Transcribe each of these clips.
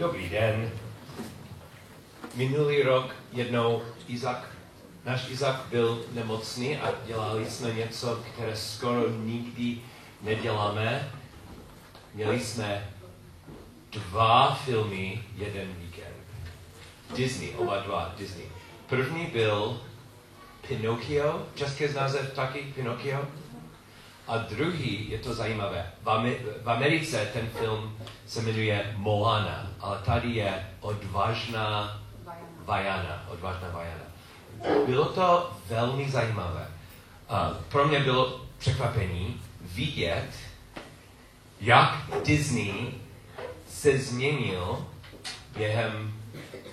Dobrý den. Minulý rok jednou Izak, náš Izak byl nemocný a dělali jsme něco, které skoro nikdy neděláme. Měli jsme dva filmy jeden víkend. Disney, oba dva Disney. První byl Pinocchio, český název taky Pinocchio. A druhý, je to zajímavé, v, Amer- v Americe ten film se jmenuje Moana, ale tady je Odvážná Vajana. Odvážná Vajana. Bylo to velmi zajímavé. A pro mě bylo překvapení vidět, jak Disney se změnil během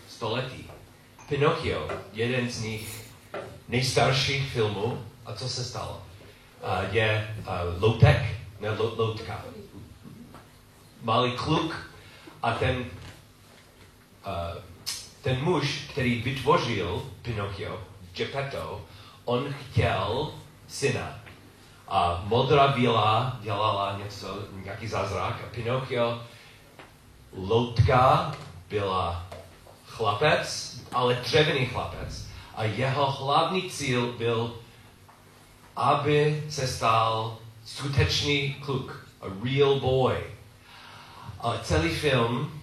století. Pinocchio, jeden z nich nejstarších filmů, a co se stalo? Je loutek, ne lo, loutka. Malý kluk a ten, ten muž, který vytvořil Pinocchio, Geppetto, on chtěl syna. A modrá víla dělala něco, nějaký zázrak a Pinocchio, loutka byla chlapec, ale dřevěný chlapec. A jeho hlavní cíl byl, aby se stal skutečný kluk, a real boy. A celý film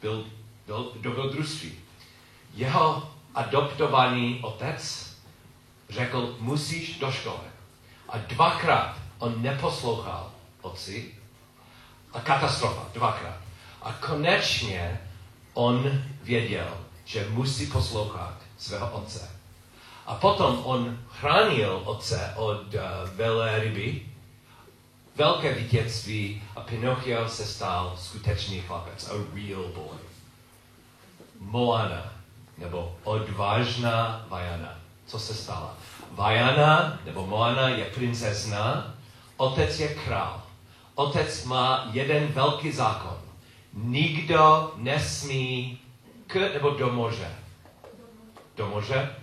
byl, byl dobrodružství. Jeho adoptovaný otec řekl, musíš do školy. A dvakrát on neposlouchal otci. A katastrofa, dvakrát. A konečně on věděl, že musí poslouchat svého otce. A potom on chránil otce od uh, velryby, velké vítězství a Pinocchio se stal skutečný chlapec, a real boy. Moana, nebo odvážná Vajana. Co se stalo? Vajana, nebo Moana je princezna, otec je král. Otec má jeden velký zákon. Nikdo nesmí k nebo do moře. Do moře?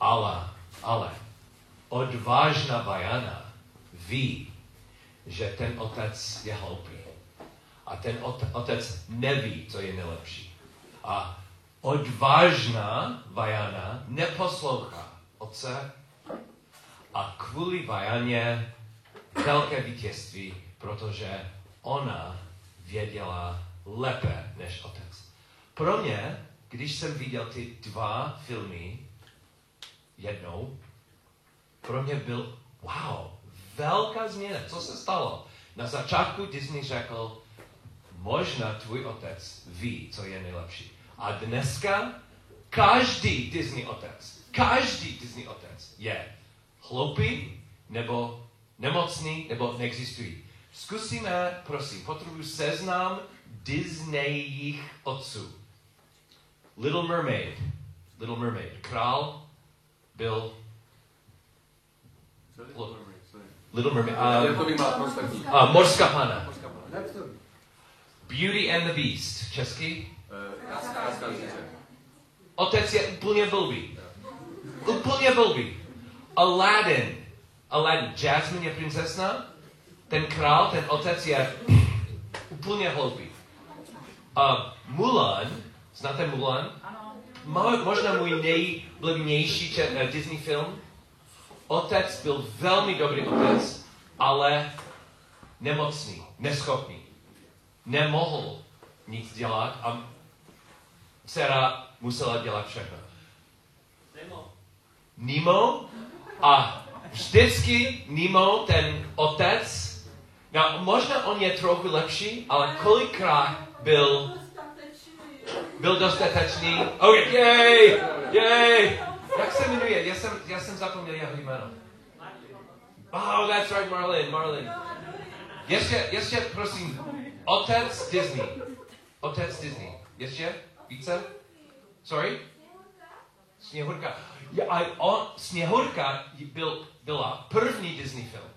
Ale, ale, odvážná Vajana ví, že ten otec je hloupý. A ten otec neví, co je nejlepší. A odvážná Vajana neposlouchá otce a kvůli Vajaně velké vítězství, protože ona věděla lépe než otec. Pro mě, když jsem viděl ty dva filmy jednou, pro mě byl, wow, velká změna. Co se stalo? Na začátku Disney řekl, možná tvůj otec ví, co je nejlepší. A dneska každý Disney otec, každý Disney otec je hloupý, nebo nemocný, nebo neexistují. Zkusíme, prosím, potřebuji seznam Disneyích otců. Little Mermaid. Little Mermaid. Král byl Little Mermaid. Um, uh, Morská pana. Beauty and the Beast. Český? Otec je úplně blbý. Úplně blbý. Aladdin. Aladdin. Jasmine je princezna. Ten král, ten otec je úplně hloupý. Uh, Mulan. Znáte Mulan? Mo, možná můj nejblbnější uh, Disney film. Otec byl velmi dobrý otec, ale nemocný, neschopný. Nemohl nic dělat a dcera musela dělat všechno. Nemo. Nemo a vždycky Nemo, ten otec, no, možná on je trochu lepší, ale kolikrát byl byl dostatečný. Oh, yay, yay. Jak se jmenuje? Já jsem, já jsem zapomněl jeho jméno. Oh, that's right, Marlin, Marlin. Ještě, ještě, prosím, otec Disney. Otec Disney. Ještě? Více? Sorry? Sněhurka. A on, Sněhurka byl, byla první Disney film.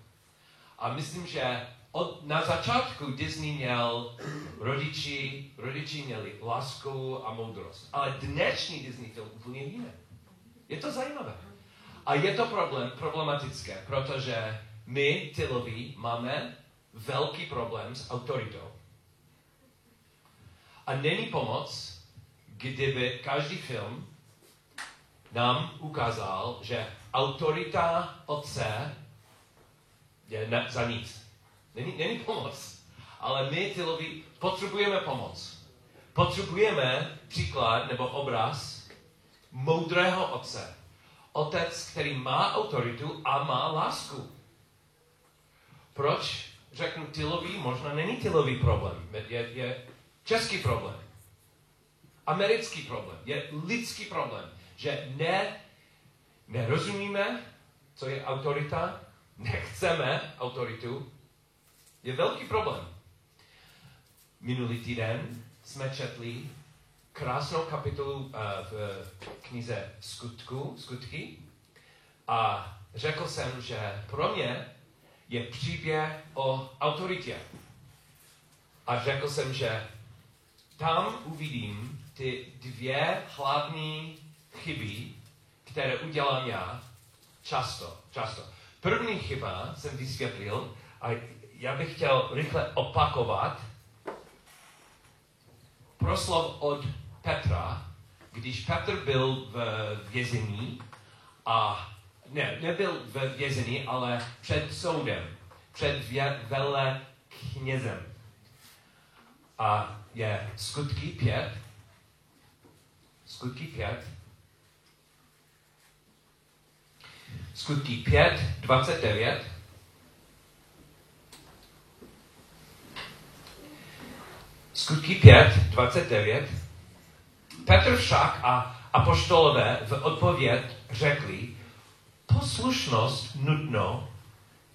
A myslím, že od, na začátku Disney měl rodiči, rodiči měli lásku a moudrost. Ale dnešní Disney film úplně jiné. Je to zajímavé. A je to problém, problematické, protože my, ty máme velký problém s autoritou. A není pomoc, kdyby každý film nám ukázal, že autorita otce je za nic. Není, není pomoc. Ale my, ty lidi, potřebujeme pomoc. Potřebujeme příklad nebo obraz moudrého otce. Otec, který má autoritu a má lásku. Proč řeknu tylový? Možná není tylový problém. Je, je český problém. Americký problém. Je lidský problém. Že ne, nerozumíme, co je autorita, nechceme autoritu, je velký problém. Minulý týden jsme četli krásnou kapitolu uh, v knize Skutku, Skutky a řekl jsem, že pro mě je příběh o autoritě. A řekl jsem, že tam uvidím ty dvě hlavní chyby, které udělám já často. často. První chyba jsem vysvětlil a já bych chtěl rychle opakovat proslov od Petra, když Petr byl v vězení a ne, nebyl ve vězení, ale před soudem, před vele knězem. A je skutky pět, skutky pět, skutky pět, 29, Skutky 5, 29. Petr však a apoštolové v odpověď řekli, poslušnost nutno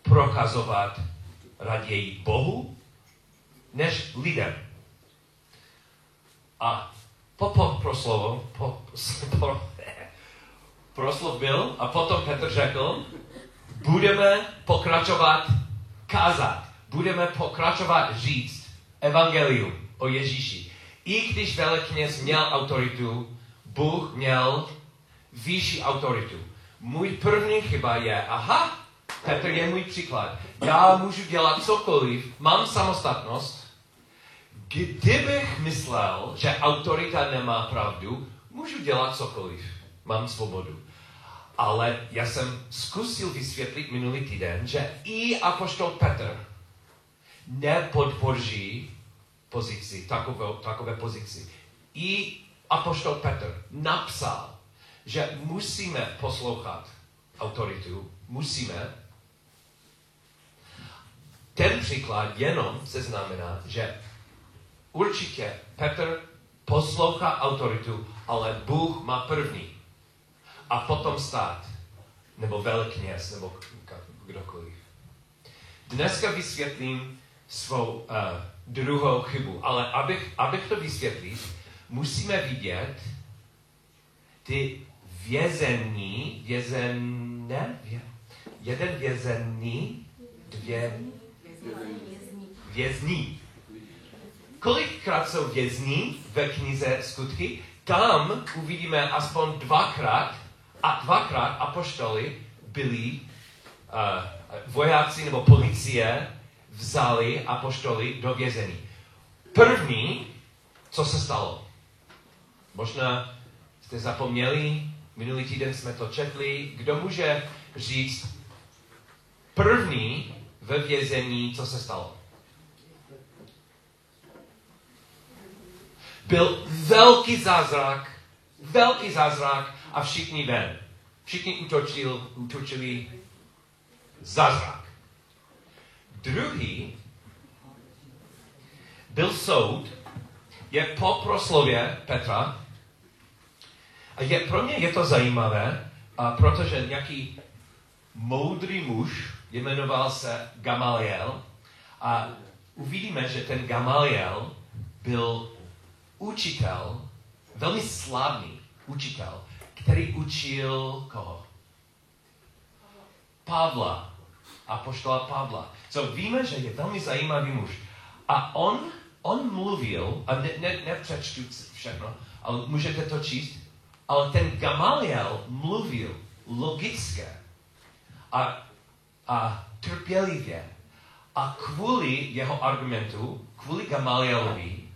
prokazovat raději Bohu, než lidem. A po, po proslovu, po, po, proslov byl a potom Petr řekl, budeme pokračovat kázat, budeme pokračovat říct evangelium o Ježíši. I když velekněz měl autoritu, Bůh měl vyšší autoritu. Můj první chyba je, aha, Petr je můj příklad. Já můžu dělat cokoliv, mám samostatnost. Kdybych myslel, že autorita nemá pravdu, můžu dělat cokoliv. Mám svobodu. Ale já jsem zkusil vysvětlit minulý týden, že i apoštol Petr nepodpoří pozici, takové, takové pozici. I apoštol Petr napsal, že musíme poslouchat autoritu, musíme. Ten příklad jenom se znamená, že určitě Petr poslouchá autoritu, ale Bůh má první. A potom stát, nebo velkněz, nebo kdokoliv. Dneska vysvětlím svou uh, druhou chybu, ale abych, abych to vysvětlil, musíme vidět ty vězení, vězené, vě, jeden vězený, dvě vězní. Kolikrát jsou vězní ve knize skutky? Tam uvidíme aspoň dvakrát a dvakrát apoštoly byli uh, vojáci nebo policie vzali apoštoly do vězení. První, co se stalo? Možná jste zapomněli, minulý týden jsme to četli, kdo může říct první ve vězení, co se stalo? Byl velký zázrak, velký zázrak a všichni ven. Všichni utočili, utočili zázrak. Druhý byl soud, je po proslově Petra. A je, pro mě je to zajímavé, a protože nějaký moudrý muž jmenoval se Gamaliel a uvidíme, že ten Gamaliel byl učitel, velmi slavný učitel, který učil koho? Pavla, apoštola Pavla. So víme, že je velmi zajímavý muž. A on, on mluvil, a ne, ne, nepřečtu všechno, ale můžete to číst, ale ten Gamaliel mluvil logické a, a trpělivě. A kvůli jeho argumentu, kvůli Gamalielovi,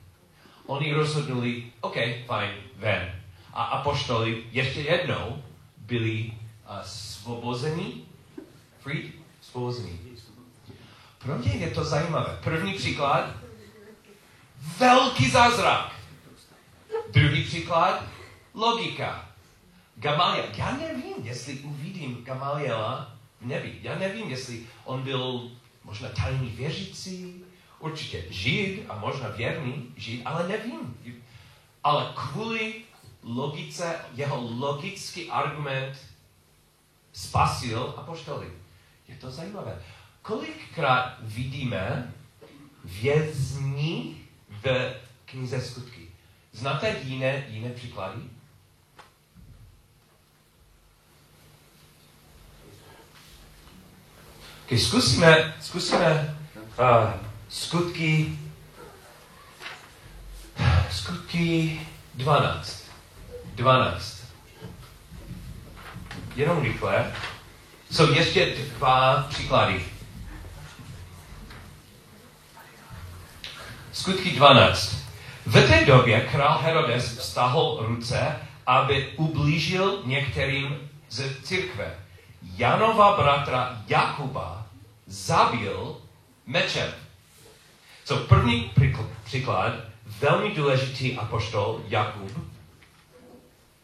oni rozhodnuli, OK, fajn, ven. A apoštoli ještě jednou byli uh, svobození, freed, svobození. Pro mě je to zajímavé. První příklad, velký zázrak. Druhý příklad, logika. Gamaliel. Já nevím, jestli uvidím Gamaliela v nebi. Já nevím, jestli on byl možná tajný věřící, určitě žid a možná věrný žid, ale nevím. Ale kvůli logice, jeho logický argument spasil apoštoly. Je to zajímavé. Kolikrát vidíme vězni v knize skutky? Znáte jiné, jiné příklady? Okay, zkusíme, zkusíme uh, skutky, skutky 12. 12. Jenom rychle. Jsou ještě dva příklady. Skutky 12. V té době král Herodes vztahl ruce, aby ublížil některým z církve. Janova bratra Jakuba zabil mečem. So první příklad, velmi důležitý apoštol Jakub,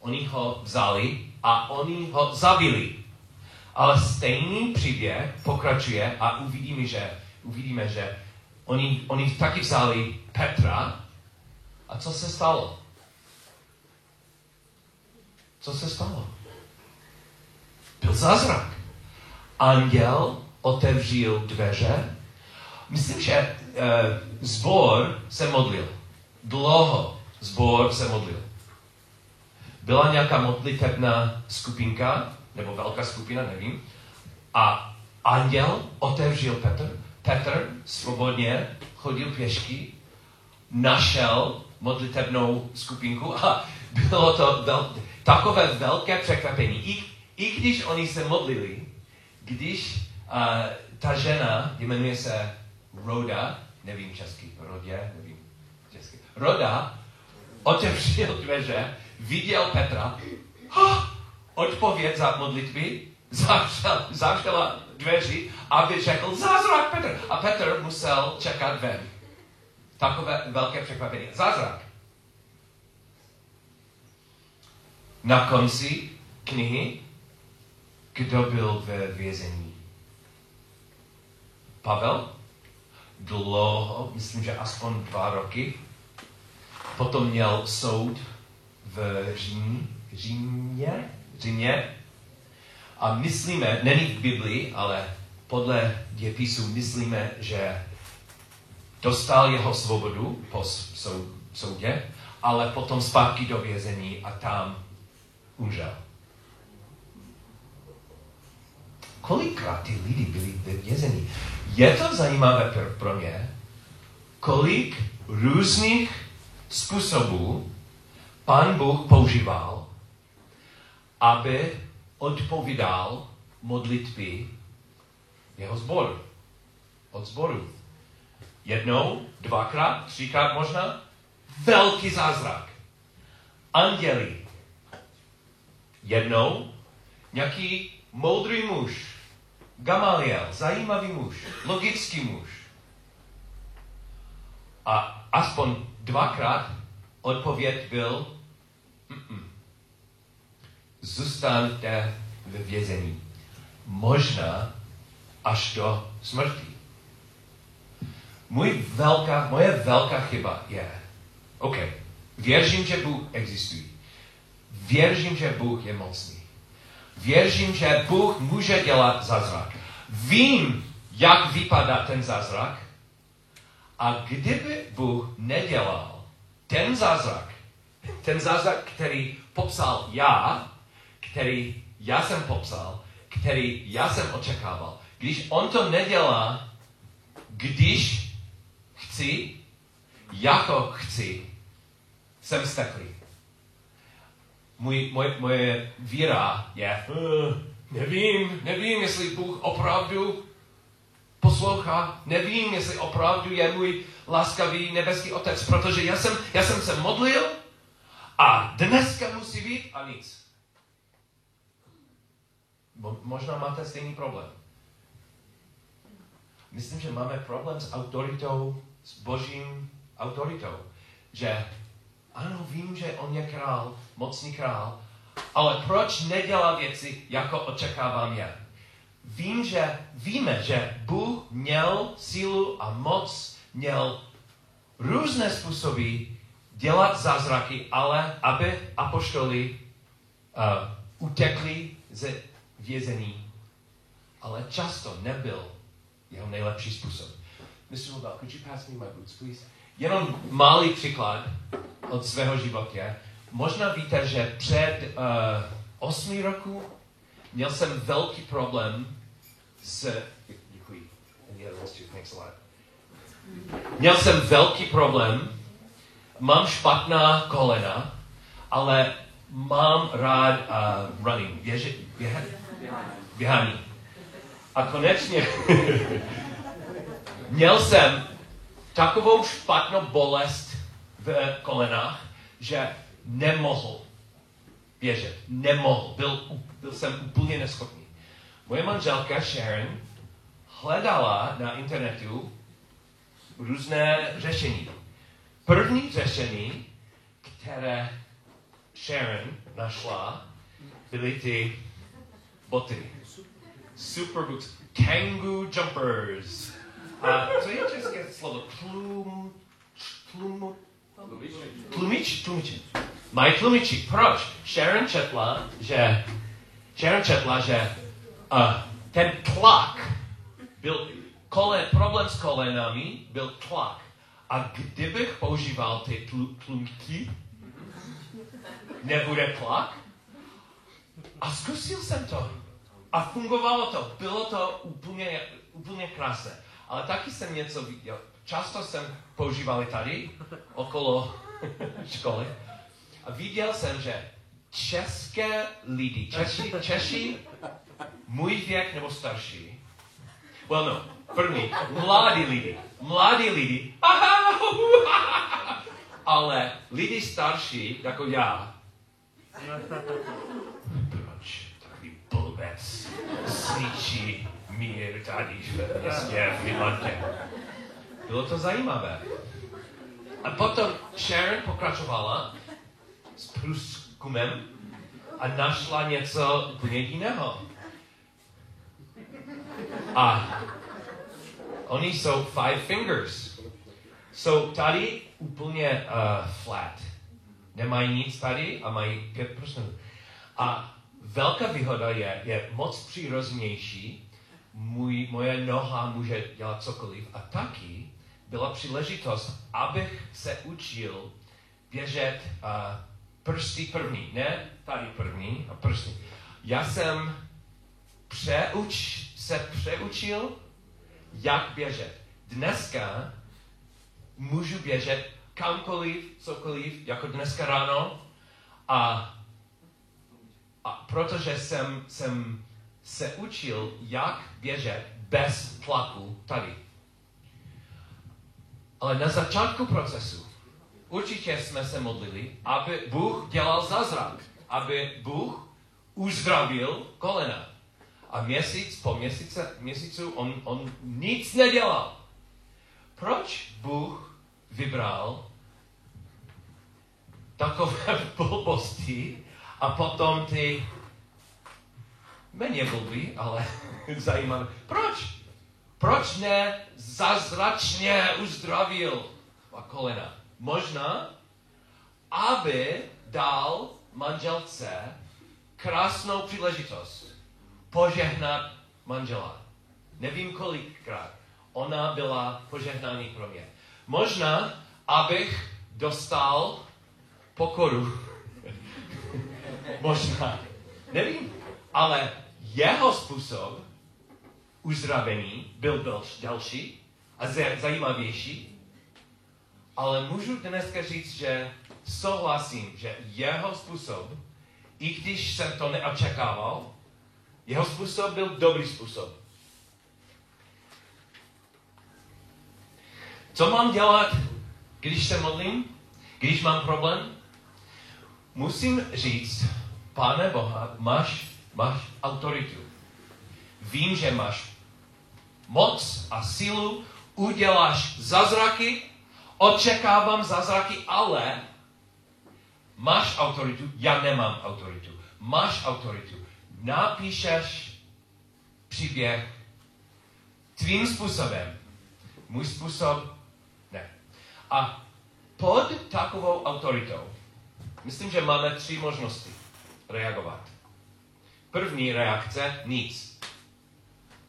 oni ho vzali a oni ho zabili. Ale stejný příběh pokračuje a uvidíme, že, uvidíme, že oni, oni taky vzali Petra. A co se stalo? Co se stalo? Byl zázrak. Anděl otevřel dveře. Myslím, že uh, zbor se modlil. Dlouho zbor se modlil. Byla nějaká modlitebná skupinka, nebo velká skupina, nevím. A anděl otevřel Petr. Petr svobodně chodil pěšky, našel modlitebnou skupinku a bylo to vel, takové velké překvapení. I, I když oni se modlili, když uh, ta žena, jmenuje se Roda, nevím česky, Rodě, nevím česky, Roda, otevřel dveře, viděl Petra, ha, odpověď za modlitby, zavřel, zavřela dveři, aby řekl zázrak Petr. A Petr musel čekat ven. Takové velké překvapení. Zázrak. Na konci knihy, kdo byl ve vězení? Pavel? Dlouho, myslím, že aspoň dva roky. Potom měl soud v Řím, Římě, Římě. A myslíme, není v Biblii, ale podle děpisu myslíme, že dostal jeho svobodu po soudě, ale potom zpátky do vězení a tam umřel. Kolikrát ty lidi byli ve vězení? Je to zajímavé pro mě, kolik různých způsobů Pán Bůh používal, aby odpovídal modlitby jeho zboru. Od zboru. Jednou, dvakrát, třikrát možná. Velký zázrak. Anděli. Jednou nějaký moudrý muž. Gamaliel, zajímavý muž, logický muž. A aspoň dvakrát odpověď byl Mm-mm. Zůstaňte ve vězení. Možná až do smrti. Můj velká, moje velká chyba je, OK, věřím, že Bůh existuje. Věřím, že Bůh je mocný. Věřím, že Bůh může dělat zázrak. Vím, jak vypadá ten zázrak. A kdyby Bůh nedělal ten zázrak, ten zázrak, který popsal já, který já jsem popsal, který já jsem očekával, když on to nedělá, když chci, jako chci, jsem steklý. Můj, moje, moje víra je, uh, nevím, nevím, jestli Bůh opravdu poslouchá, nevím, jestli opravdu je můj laskavý nebeský otec, protože já jsem, já jsem se modlil a dneska musí být a nic. Mo, možná máte stejný problém. Myslím, že máme problém s autoritou, s božím autoritou. Že ano, vím, že on je král, mocný král, ale proč nedělá věci, jako očekávám já? Vím, že víme, že Bůh měl sílu a moc, měl různé způsoby dělat zázraky, ale aby apoštoli uh, utekli ze vězení. Ale často nebyl jeho nejlepší způsob. Mr. Nobel, could you pass me my boots, please? Jenom malý příklad od svého života. Možná víte, že před uh, osmi roku měl jsem velký problém s... Děkuji. Měl jsem velký problém, mám špatná kolena, ale mám rád uh, running, běže, běha, běhání. A konečně měl jsem takovou špatnou bolest v kolenách, že nemohl běžet. Nemohl. Byl, byl jsem úplně neschopný. Moje manželka Sharon hledala na internetu různé řešení. První řešení, které Sharon našla, byly ty boty. Super boots. Kangoo jumpers. A co je české slovo? Tlum, tlum, tlumič, tlumiči. Mají tlumiči. Proč? Sharon četla, že Sharon četla, že uh, ten tlak byl kole, problém s kolenami byl tlak. A kdybych používal ty tl, tlumky, nebude tlak. A zkusil jsem to. A fungovalo to. Bylo to úplně, úplně krásné. Ale taky jsem něco viděl. Často jsem používal tady, okolo školy. A viděl jsem, že české lidi, Češi, Češi, můj věk nebo starší, well no, první, mladí lidi, mladí lidi, ale lidi starší, jako já, blbec svíčí mír tady v městě v Finlandě? Bylo to zajímavé. A potom Sharon pokračovala s průzkumem a našla něco úplně jiného. A oni jsou five fingers. Jsou tady úplně uh, flat. Nemají nic tady a mají pět prstů. A velká výhoda je, je moc přirozenější. Můj, moje noha může dělat cokoliv. A taky byla příležitost, abych se učil běžet uh, prsty první, ne tady první a prsty. Já jsem přeuč, se přeučil, jak běžet. Dneska můžu běžet kamkoliv, cokoliv, jako dneska ráno a, a protože jsem, jsem se učil, jak běžet bez tlaku tady. Ale na začátku procesu určitě jsme se modlili, aby Bůh dělal zázrak, aby Bůh uzdravil kolena. A měsíc po měsíce, měsícu on, on nic nedělal. Proč Bůh vybral takové blbosti a potom ty méně blbý, ale zajímavé. Proč? Proč ne zázračně uzdravil a kolena? Možná, aby dal manželce krásnou příležitost požehnat manžela. Nevím kolikrát. Ona byla požehnání pro mě. Možná, abych dostal pokoru. Možná. Nevím. Ale jeho způsob uzdravení byl další a zajímavější. Ale můžu dneska říct, že souhlasím, že jeho způsob, i když jsem to neočekával, jeho způsob byl dobrý způsob. Co mám dělat, když se modlím? Když mám problém? Musím říct, Pane Boha, máš, máš autoritu. Vím, že máš moc a sílu, uděláš zázraky, očekávám zázraky, ale máš autoritu, já nemám autoritu. Máš autoritu. Napíšeš příběh tvým způsobem. Můj způsob ne. A pod takovou autoritou, myslím, že máme tři možnosti reagovat. První reakce, nic.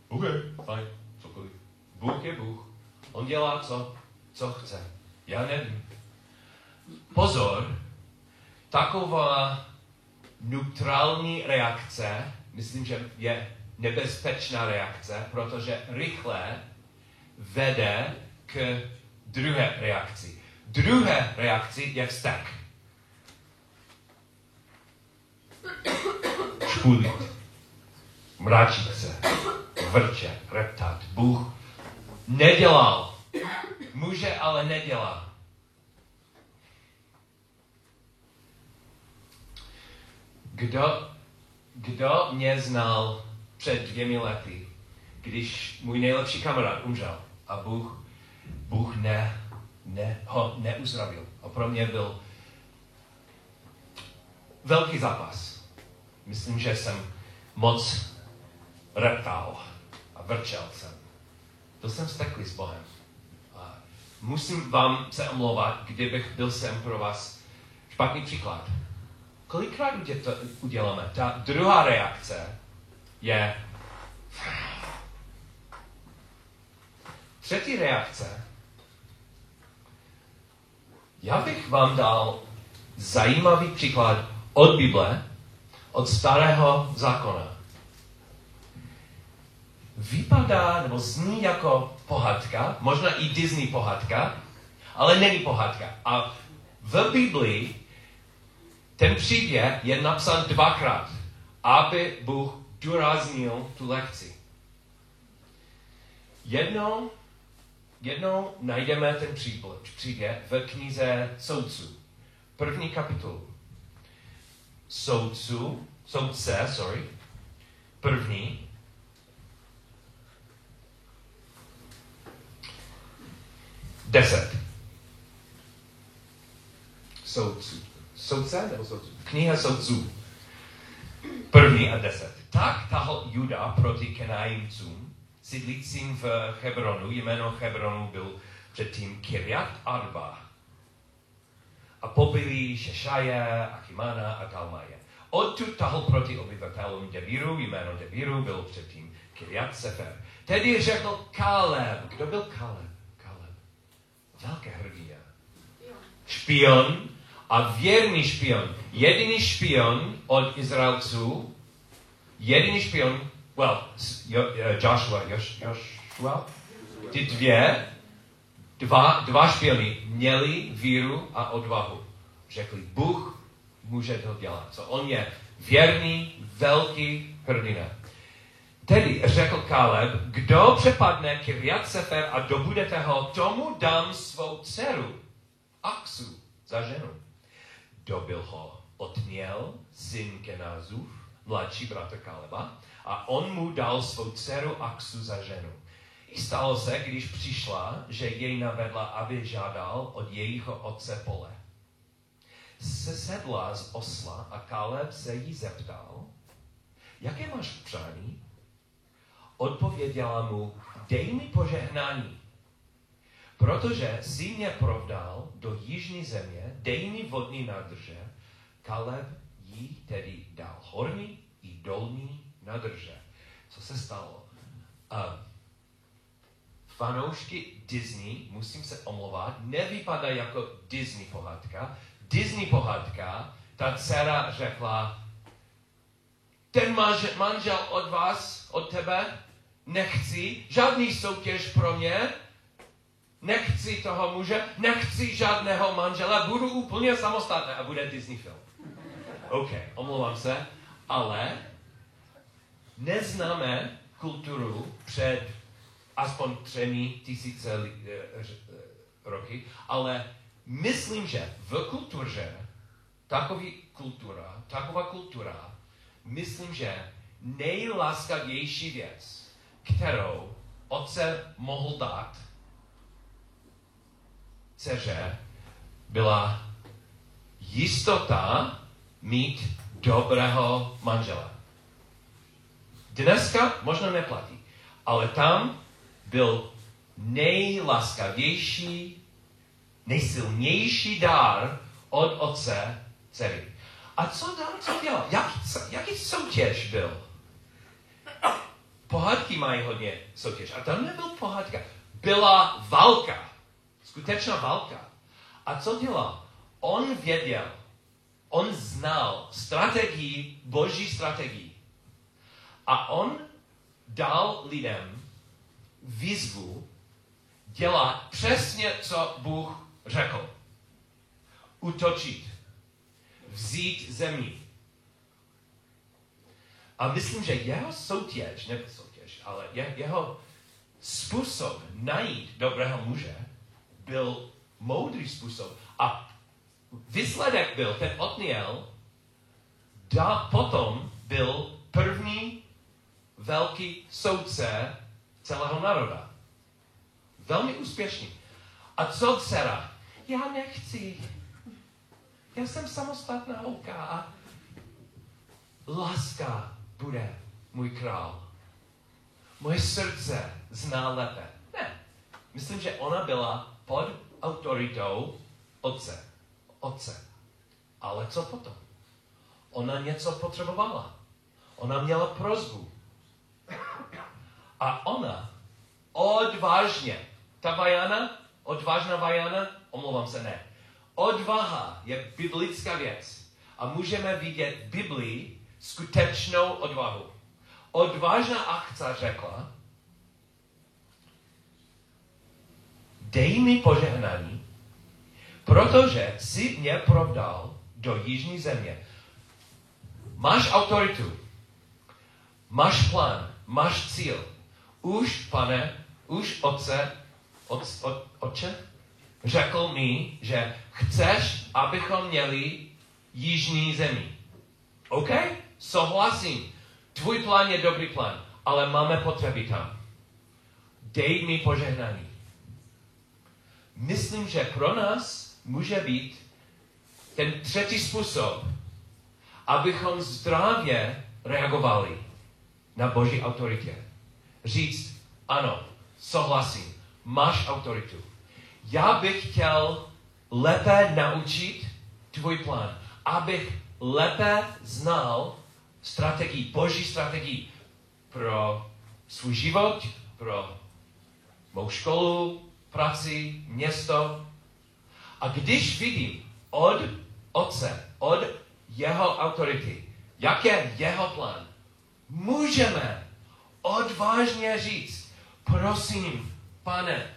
OK, fajn, cokoliv. Bůh je Bůh. On dělá, co, co chce. Já nevím. Pozor, taková neutrální reakce, myslím, že je nebezpečná reakce, protože rychle vede k druhé reakci. Druhé reakci je vztek. Špulit, mračit se, vrčet, reptat. Bůh nedělal. Může, ale nedělá. Kdo, kdo mě znal před dvěmi lety, když můj nejlepší kamarád umřel a Bůh, Bůh ne, ne, ho neuzdravil. A pro mě byl velký zápas. Myslím, že jsem moc reptal a vrčel jsem. Byl jsem steklý s Bohem. A musím vám se omlouvat, kdybych byl sem pro vás špatný příklad. Kolikrát to uděláme? Ta druhá reakce je třetí reakce. Já bych vám dal zajímavý příklad od Bible, od starého zákona. Vypadá nebo zní jako pohádka, možná i Disney pohádka, ale není pohádka. A v Biblii ten příběh je napsán dvakrát, aby Bůh důraznil tu lekci. Jednou, jednou najdeme ten příběh v knize soudců. První kapitolu. Soudců, soudce, sorry, první. Deset. Soudců. Soudce nebo soudců? Kniha soudců. První a deset. Tak tahal Juda proti Kenajimcům, sídlícím v Hebronu. Jméno Hebronu byl předtím Kiryat Arba. A pobili Šešaje, Achimana a Talmaje. Odtud tahal proti obyvatelům Debiru, jméno Debiru byl předtím Kiryat Sefer. Tedy řekl Kaleb. Kdo byl Kaleb? Kaleb. Velké hrdině. Špion a věrný špion. Jediný špion od Izraelců jediný špion, well, jo, Joshua, Josh, Joshua, ty dvě, dva, dva špiony měli víru a odvahu. Řekli, Bůh může to dělat. Co on je věrný, velký hrdina. Tedy řekl Kaleb, kdo přepadne Kirjat Sefer a dobudete ho, tomu dám svou dceru, Aksu, za ženu. Dobil ho, otměl syn Kenazův, mladší bratr Kaleba, a on mu dal svou dceru Aksu za ženu. I stalo se, když přišla, že jej navedla, aby žádal od jejího otce pole. Sesedla z osla a Kaleb se jí zeptal, jaké máš přání? Odpověděla mu, dej mi požehnání, protože si mě provdal do jižní země, dej mi vodní nádrže. Kaleb jí tedy dal horní i dolní nádrže. Co se stalo? Uh, fanoušky Disney, musím se omlouvat, nevypadá jako Disney pohádka. Disney pohádka, ta dcera řekla, ten manžel, manžel od vás, od tebe, nechci, žádný soutěž pro mě, nechci toho muže, nechci žádného manžela, budu úplně samostatná a bude Disney film. OK, omlouvám se, ale neznáme kulturu před aspoň třemi tisíce roky, ale myslím, že v kultuře, takový kultura, taková kultura, myslím, že nejlaskavější věc, kterou otce mohl dát dceře, byla jistota mít dobrého manžela. Dneska možná neplatí, ale tam byl nejlaskavější, nejsilnější dár od otce dcery. A co dál, co dělal? Jak, jaký soutěž byl? Pohádky mají hodně soutěž. A tam nebyl pohádka. Byla válka. Skutečná válka. A co dělal? On věděl, on znal strategii, boží strategii. A on dal lidem výzvu dělat přesně, co Bůh řekl. Utočit. Vzít zemi. A myslím, že jeho soutěž, ne soutěž, ale jeho způsob najít dobrého muže byl moudrý způsob. A výsledek byl, ten Otniel, da, potom byl první velký soudce celého národa. Velmi úspěšný. A co dcera? Já nechci. Já jsem samostatná holka a láska bude můj král. Moje srdce zná lépe. Ne. Myslím, že ona byla pod autoritou otce. Otce. Ale co potom? Ona něco potřebovala. Ona měla prozbu. A ona odvážně, ta vajana, odvážná vajana, omlouvám se, ne. Odvaha je biblická věc. A můžeme vidět v Biblii skutečnou odvahu. Odvážná akce řekla, dej mi požehnání, protože si mě provdal do jižní země. Máš autoritu, máš plán, máš cíl. Už, pane, už otce, od, od, otče, řekl mi, že chceš, abychom měli jižní zemi. OK? Souhlasím. Tvůj plán je dobrý plán, ale máme potřeby tam. Dej mi požehnání. Myslím, že pro nás může být ten třetí způsob, abychom zdravě reagovali na Boží autoritě. Říct, ano, souhlasím, máš autoritu. Já bych chtěl lépe naučit tvůj plán, abych lépe znal strategii, Boží strategii pro svůj život, pro mou školu, práci, město. A když vidím od Otce, od jeho autority, jak je jeho plán, můžeme odvážně říct, prosím, pane,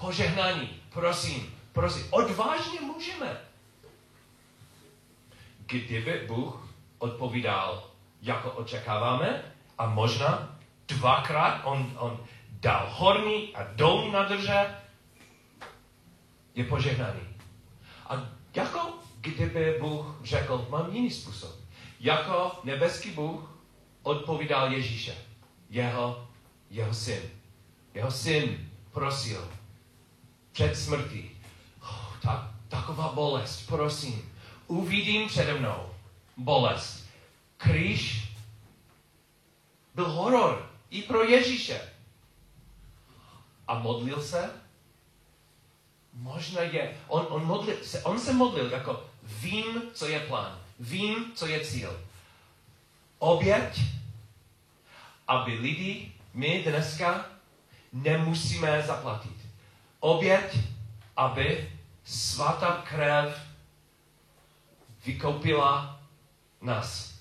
požehnání, prosím, prosím, odvážně můžeme. Kdyby Bůh odpovídal, jako očekáváme, a možná dvakrát on, on dal horní a dolní nadrže, je požehnaný. A jako kdyby Bůh řekl, mám jiný způsob. Jako nebeský Bůh odpovídal Ježíše, jeho, jeho syn. Jeho syn prosil před smrtí. Oh, tak, taková bolest, prosím. Uvidím přede mnou bolest. Kříž byl horor i pro Ježíše. A modlil se? Možná je. On, on, modlil se, on se modlil jako vím, co je plán. Vím, co je cíl. Oběť, aby lidi, my dneska nemusíme zaplatit. Oběť, aby svatá krev vykoupila nás.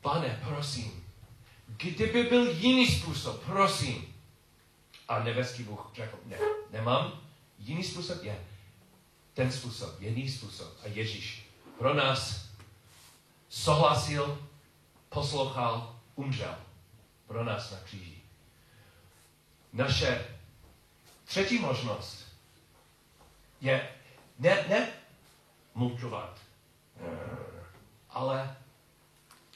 Pane, prosím, kdyby byl jiný způsob, prosím. A nebeský Bůh řekl, ne, nemám. Jiný způsob je ten způsob, jiný způsob. A Ježíš pro nás souhlasil, poslouchal, umřel pro nás na kříži. Naše Třetí možnost je ne, ne mlčovat, ale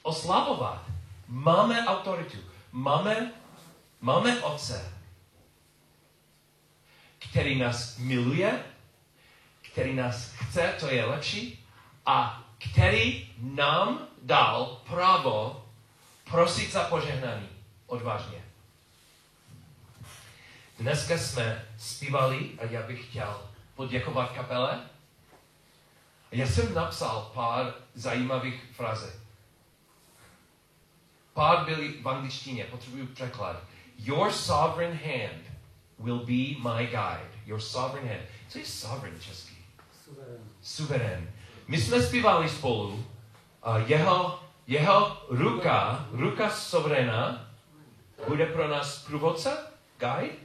oslabovat. Máme autoritu. Máme, máme Otce, který nás miluje, který nás chce, to je lepší, a který nám dal právo prosit za požehnání odvážně. Dneska jsme zpívali a já bych chtěl poděkovat kapele. Já jsem napsal pár zajímavých frázek. Pár byly v angličtině, potřebuju překlad. Your sovereign hand will be my guide. Your sovereign hand. Co je sovereign český? Suverén. Suverén. My jsme zpívali spolu a jeho, jeho ruka, ruka suveréna, bude pro nás průvodce, guide.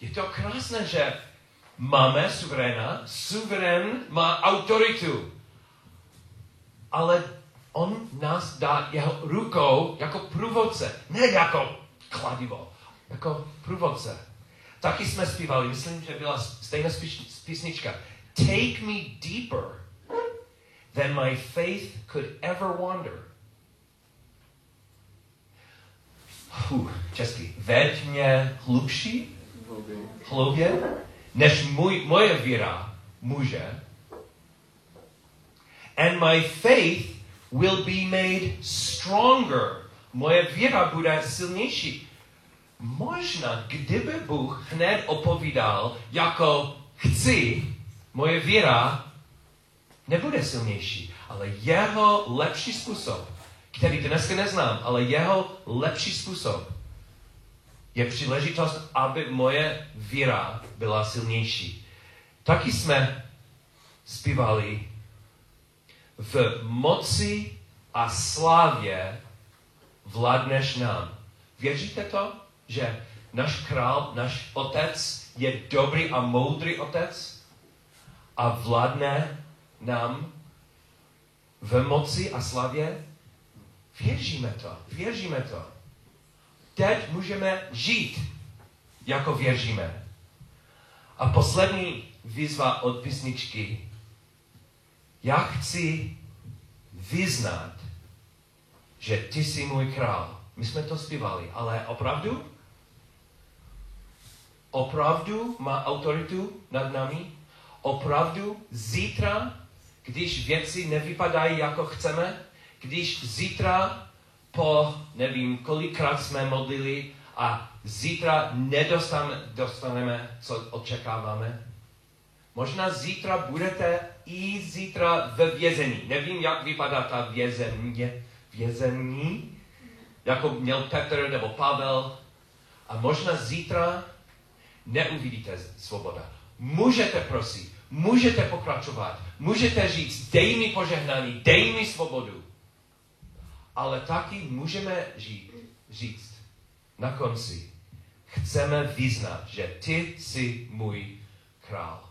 Je to krásné, že máme suveréna, suverén má autoritu. Ale on nás dá jeho rukou jako průvodce, ne jako kladivo, jako průvodce. Taky jsme zpívali, myslím, že byla stejná písnička. Take me deeper than my faith could ever wander. Česky. Veď mě hlubší, hloubě, než můj, moje víra může. And my faith will be made stronger. Moje víra bude silnější. Možná, kdyby Bůh hned opovídal, jako chci, moje víra nebude silnější, ale jeho lepší způsob, který dneska neznám, ale jeho lepší způsob je příležitost, aby moje víra byla silnější. Taky jsme zpívali v moci a slávě vládneš nám. Věříte to, že náš král, náš otec je dobrý a moudrý otec a vládne nám v moci a slavě? Věříme to, věříme to. Teď můžeme žít, jako věříme. A poslední výzva od písničky. Já chci vyznat, že ty jsi můj král. My jsme to zpívali, ale opravdu? Opravdu má autoritu nad námi? Opravdu zítra, když věci nevypadají, jako chceme, když zítra po, nevím, kolikrát jsme modlili a zítra nedostaneme, dostaneme, co očekáváme. Možná zítra budete i zítra ve vězení. Nevím, jak vypadá ta vězemě, vězení, jako měl Petr nebo Pavel. A možná zítra neuvidíte svoboda. Můžete prosit, můžete pokračovat, můžete říct, dej mi požehnání, dej mi svobodu. Ale taky můžeme žít, říct na konci, chceme vyznat, že ty jsi můj král.